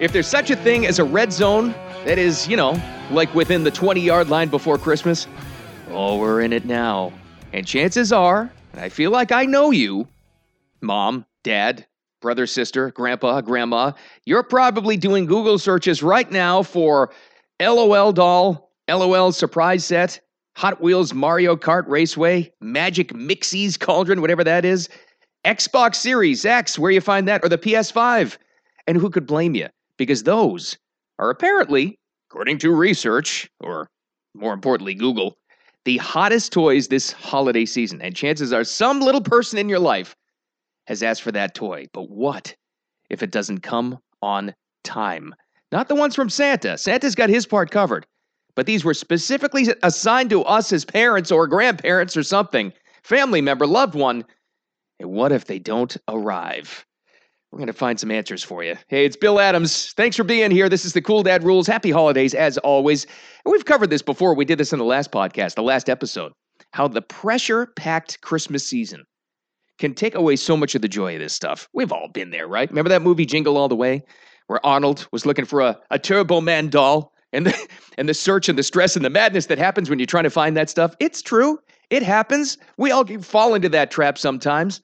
If there's such a thing as a red zone that is, you know, like within the 20 yard line before Christmas, oh, we're in it now. And chances are, and I feel like I know you, mom, dad, brother, sister, grandpa, grandma, you're probably doing Google searches right now for LOL doll, LOL surprise set, Hot Wheels Mario Kart Raceway, Magic Mixies Cauldron, whatever that is, Xbox Series X, where you find that, or the PS5. And who could blame you? Because those are apparently, according to research, or more importantly, Google, the hottest toys this holiday season. And chances are some little person in your life has asked for that toy. But what if it doesn't come on time? Not the ones from Santa. Santa's got his part covered. But these were specifically assigned to us as parents or grandparents or something, family member, loved one. And what if they don't arrive? We're going to find some answers for you. Hey, it's Bill Adams. Thanks for being here. This is the Cool Dad Rules. Happy holidays, as always. And we've covered this before. We did this in the last podcast, the last episode. How the pressure packed Christmas season can take away so much of the joy of this stuff. We've all been there, right? Remember that movie Jingle All the Way, where Arnold was looking for a, a Turbo Man doll and the, and the search and the stress and the madness that happens when you're trying to find that stuff? It's true. It happens. We all fall into that trap sometimes.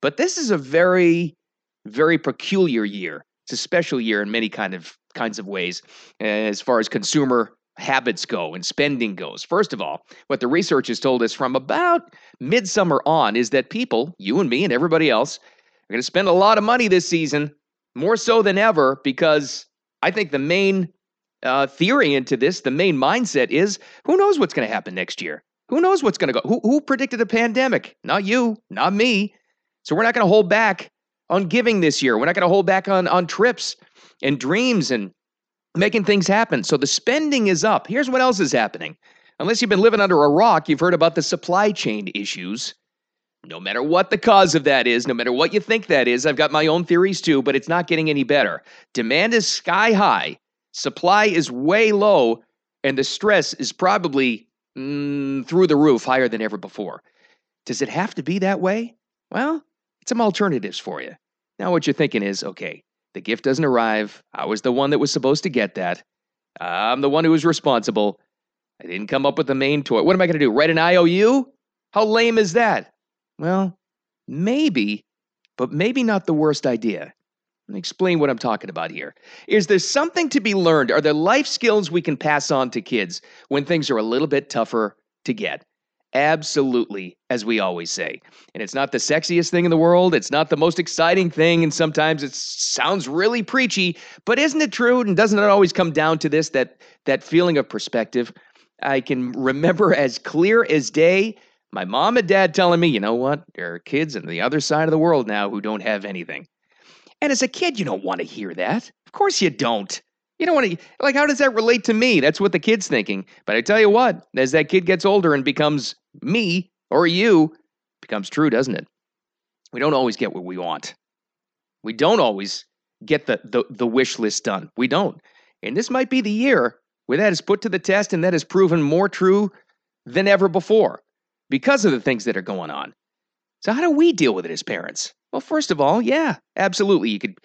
But this is a very very peculiar year. It's a special year in many kind of kinds of ways as far as consumer habits go and spending goes. First of all, what the research has told us from about midsummer on is that people, you and me and everybody else, are going to spend a lot of money this season, more so than ever, because I think the main uh, theory into this, the main mindset is who knows what's going to happen next year? Who knows what's going to go? Who, who predicted a pandemic? Not you, not me. So we're not going to hold back on giving this year. We're not going to hold back on, on trips and dreams and making things happen. So the spending is up. Here's what else is happening. Unless you've been living under a rock, you've heard about the supply chain issues. No matter what the cause of that is, no matter what you think that is, I've got my own theories too, but it's not getting any better. Demand is sky high, supply is way low, and the stress is probably mm, through the roof, higher than ever before. Does it have to be that way? Well, it's some alternatives for you. Now, what you're thinking is okay, the gift doesn't arrive. I was the one that was supposed to get that. I'm the one who was responsible. I didn't come up with the main toy. What am I going to do? Write an IOU? How lame is that? Well, maybe, but maybe not the worst idea. Let me explain what I'm talking about here. Is there something to be learned? Are there life skills we can pass on to kids when things are a little bit tougher to get? Absolutely, as we always say. And it's not the sexiest thing in the world. It's not the most exciting thing. And sometimes it sounds really preachy, but isn't it true? And doesn't it always come down to this that, that feeling of perspective? I can remember as clear as day my mom and dad telling me, you know what? There are kids on the other side of the world now who don't have anything. And as a kid, you don't want to hear that. Of course you don't. You don't want to, like, how does that relate to me? That's what the kid's thinking. But I tell you what, as that kid gets older and becomes me or you, becomes true, doesn't it? We don't always get what we want. We don't always get the, the, the wish list done. We don't. And this might be the year where that is put to the test and that is proven more true than ever before because of the things that are going on. So, how do we deal with it as parents? Well, first of all, yeah, absolutely. You could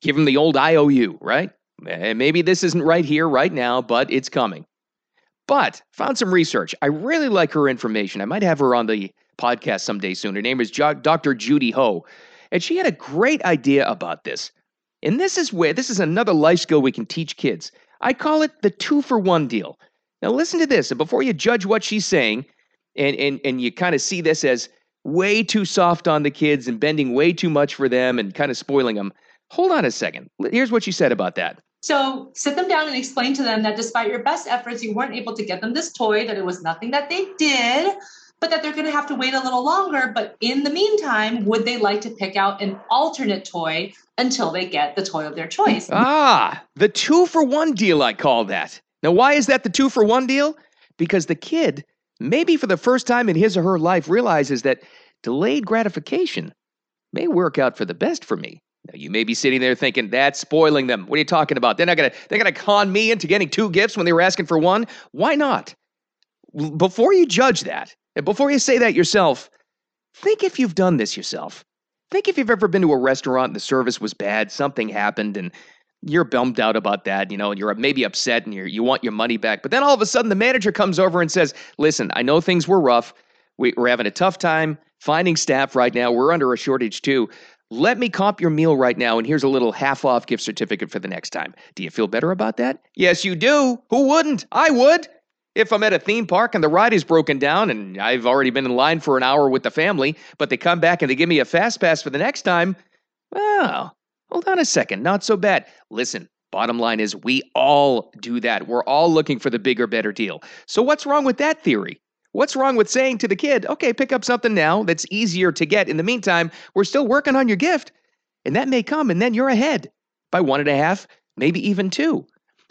give them the old IOU, right? Eh, maybe this isn't right here, right now, but it's coming. But found some research. I really like her information. I might have her on the podcast someday soon. Her name is Dr. Judy Ho, and she had a great idea about this. And this is where this is another life skill we can teach kids. I call it the two for one deal. Now listen to this, and before you judge what she's saying, and and and you kind of see this as way too soft on the kids and bending way too much for them and kind of spoiling them. Hold on a second. Here's what she said about that. So sit them down and explain to them that despite your best efforts, you weren't able to get them this toy, that it was nothing that they did, but that they're going to have to wait a little longer. But in the meantime, would they like to pick out an alternate toy until they get the toy of their choice? Ah, the two for one deal, I call that. Now, why is that the two for one deal? Because the kid, maybe for the first time in his or her life, realizes that delayed gratification may work out for the best for me. Now you may be sitting there thinking that's spoiling them. What are you talking about? They're not gonna they're gonna con me into getting two gifts when they were asking for one. Why not? Before you judge that, and before you say that yourself, think if you've done this yourself. Think if you've ever been to a restaurant and the service was bad, something happened, and you're bummed out about that, you know, and you're maybe upset and you you want your money back. But then all of a sudden the manager comes over and says, "Listen, I know things were rough. We, we're having a tough time finding staff right now. We're under a shortage too. Let me comp your meal right now, and here's a little half off gift certificate for the next time. Do you feel better about that? Yes, you do. Who wouldn't? I would. If I'm at a theme park and the ride is broken down and I've already been in line for an hour with the family, but they come back and they give me a fast pass for the next time, well, hold on a second. Not so bad. Listen, bottom line is we all do that. We're all looking for the bigger, better deal. So what's wrong with that theory? What's wrong with saying to the kid, okay, pick up something now that's easier to get. In the meantime, we're still working on your gift. And that may come, and then you're ahead by one and a half, maybe even two.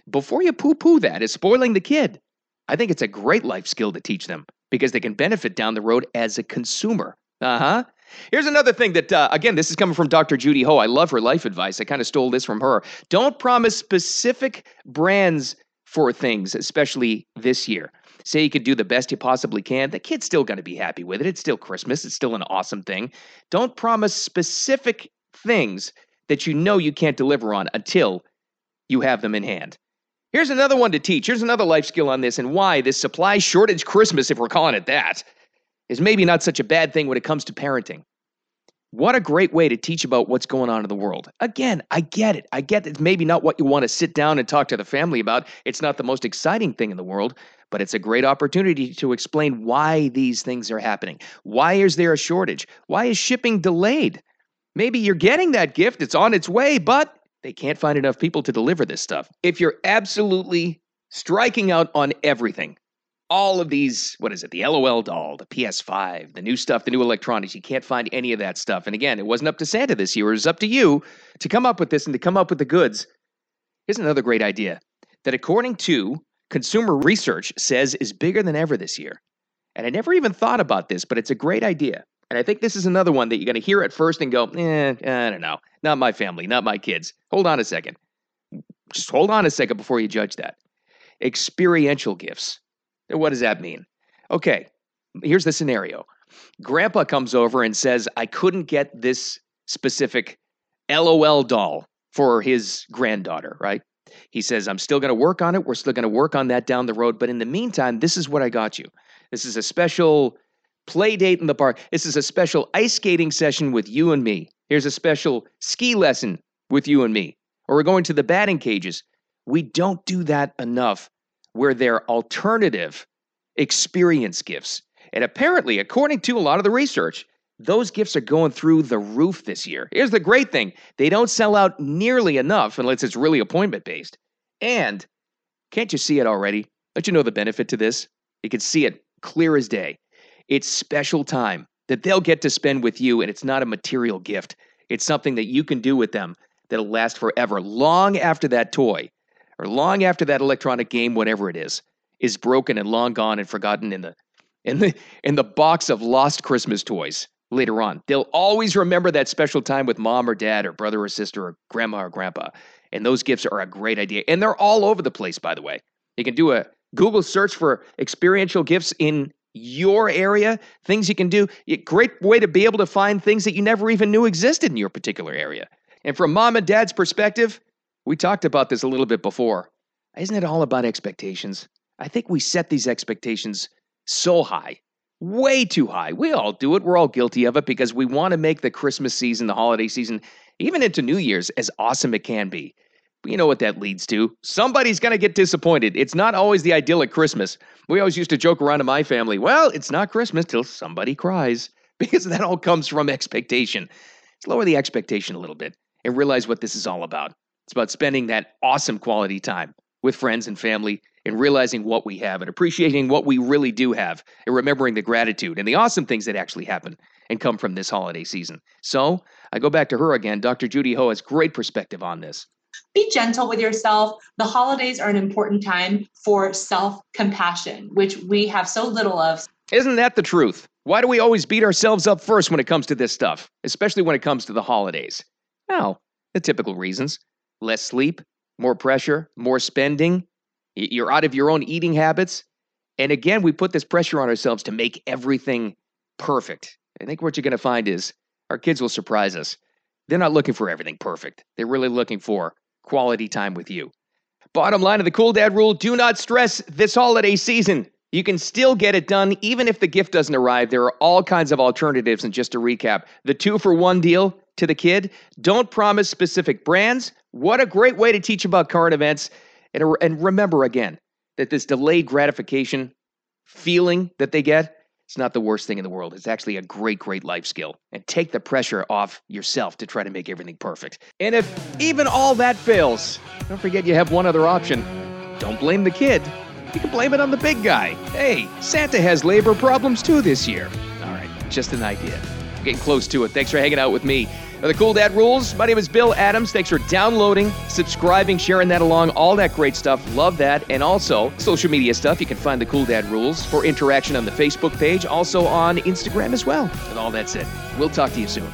Before you poo poo that as spoiling the kid, I think it's a great life skill to teach them because they can benefit down the road as a consumer. Uh huh. Here's another thing that, uh, again, this is coming from Dr. Judy Ho. I love her life advice. I kind of stole this from her. Don't promise specific brands for things, especially this year say you could do the best you possibly can, the kid's still going to be happy with it. It's still Christmas, it's still an awesome thing. Don't promise specific things that you know you can't deliver on until you have them in hand. Here's another one to teach. Here's another life skill on this and why this supply shortage Christmas, if we're calling it that, is maybe not such a bad thing when it comes to parenting. What a great way to teach about what's going on in the world. Again, I get it. I get it's maybe not what you want to sit down and talk to the family about. It's not the most exciting thing in the world, but it's a great opportunity to explain why these things are happening. Why is there a shortage? Why is shipping delayed? Maybe you're getting that gift, it's on its way, but they can't find enough people to deliver this stuff. If you're absolutely striking out on everything, all of these, what is it, the LOL doll, the PS5, the new stuff, the new electronics, you can't find any of that stuff. And again, it wasn't up to Santa this year, it was up to you to come up with this and to come up with the goods. Here's another great idea that according to consumer research says is bigger than ever this year. And I never even thought about this, but it's a great idea. And I think this is another one that you're going to hear at first and go, eh, I don't know. Not my family, not my kids. Hold on a second. Just hold on a second before you judge that. Experiential gifts. What does that mean? Okay, here's the scenario Grandpa comes over and says, I couldn't get this specific LOL doll for his granddaughter, right? He says, I'm still going to work on it. We're still going to work on that down the road. But in the meantime, this is what I got you. This is a special play date in the park. This is a special ice skating session with you and me. Here's a special ski lesson with you and me. Or we're going to the batting cages. We don't do that enough where they're alternative experience gifts. And apparently, according to a lot of the research, those gifts are going through the roof this year. Here's the great thing they don't sell out nearly enough unless it's really appointment based. And can't you see it already? Don't you know the benefit to this? You can see it clear as day. It's special time that they'll get to spend with you, and it's not a material gift. It's something that you can do with them that'll last forever, long after that toy or long after that electronic game, whatever it is, is broken and long gone and forgotten in the in the in the box of lost Christmas toys later on. They'll always remember that special time with mom or dad or brother or sister or grandma or grandpa. And those gifts are a great idea. And they're all over the place, by the way. You can do a Google search for experiential gifts in your area, things you can do. Great way to be able to find things that you never even knew existed in your particular area. And from mom and dad's perspective, we talked about this a little bit before. Isn't it all about expectations? I think we set these expectations so high way too high. We all do it. We're all guilty of it because we want to make the Christmas season, the holiday season, even into New Year's, as awesome it can be. But you know what that leads to? Somebody's going to get disappointed. It's not always the idyllic Christmas. We always used to joke around in my family, well, it's not Christmas till somebody cries because that all comes from expectation. Let's lower the expectation a little bit and realize what this is all about. It's about spending that awesome quality time with friends and family and realizing what we have and appreciating what we really do have and remembering the gratitude and the awesome things that actually happen and come from this holiday season. So I go back to her again. Dr. Judy Ho has great perspective on this. Be gentle with yourself. The holidays are an important time for self compassion, which we have so little of. Isn't that the truth? Why do we always beat ourselves up first when it comes to this stuff, especially when it comes to the holidays? Well, the typical reasons less sleep, more pressure, more spending, you're out of your own eating habits. And again, we put this pressure on ourselves to make everything perfect. I think what you're going to find is our kids will surprise us. They're not looking for everything perfect. They're really looking for quality time with you. Bottom line of the Cool Dad rule do not stress this holiday season. You can still get it done even if the gift doesn't arrive. There are all kinds of alternatives. And just to recap, the two for one deal to the kid don't promise specific brands. What a great way to teach about current events. And, and remember again that this delayed gratification feeling that they get it's not the worst thing in the world. It's actually a great, great life skill. And take the pressure off yourself to try to make everything perfect. And if even all that fails, don't forget you have one other option. Don't blame the kid. You can blame it on the big guy. Hey, Santa has labor problems too this year. All right, just an idea. Getting close to it. Thanks for hanging out with me. The Cool Dad Rules. My name is Bill Adams. Thanks for downloading, subscribing, sharing that along, all that great stuff. Love that. And also, social media stuff. You can find The Cool Dad Rules for interaction on the Facebook page, also on Instagram as well. And all that's it. We'll talk to you soon.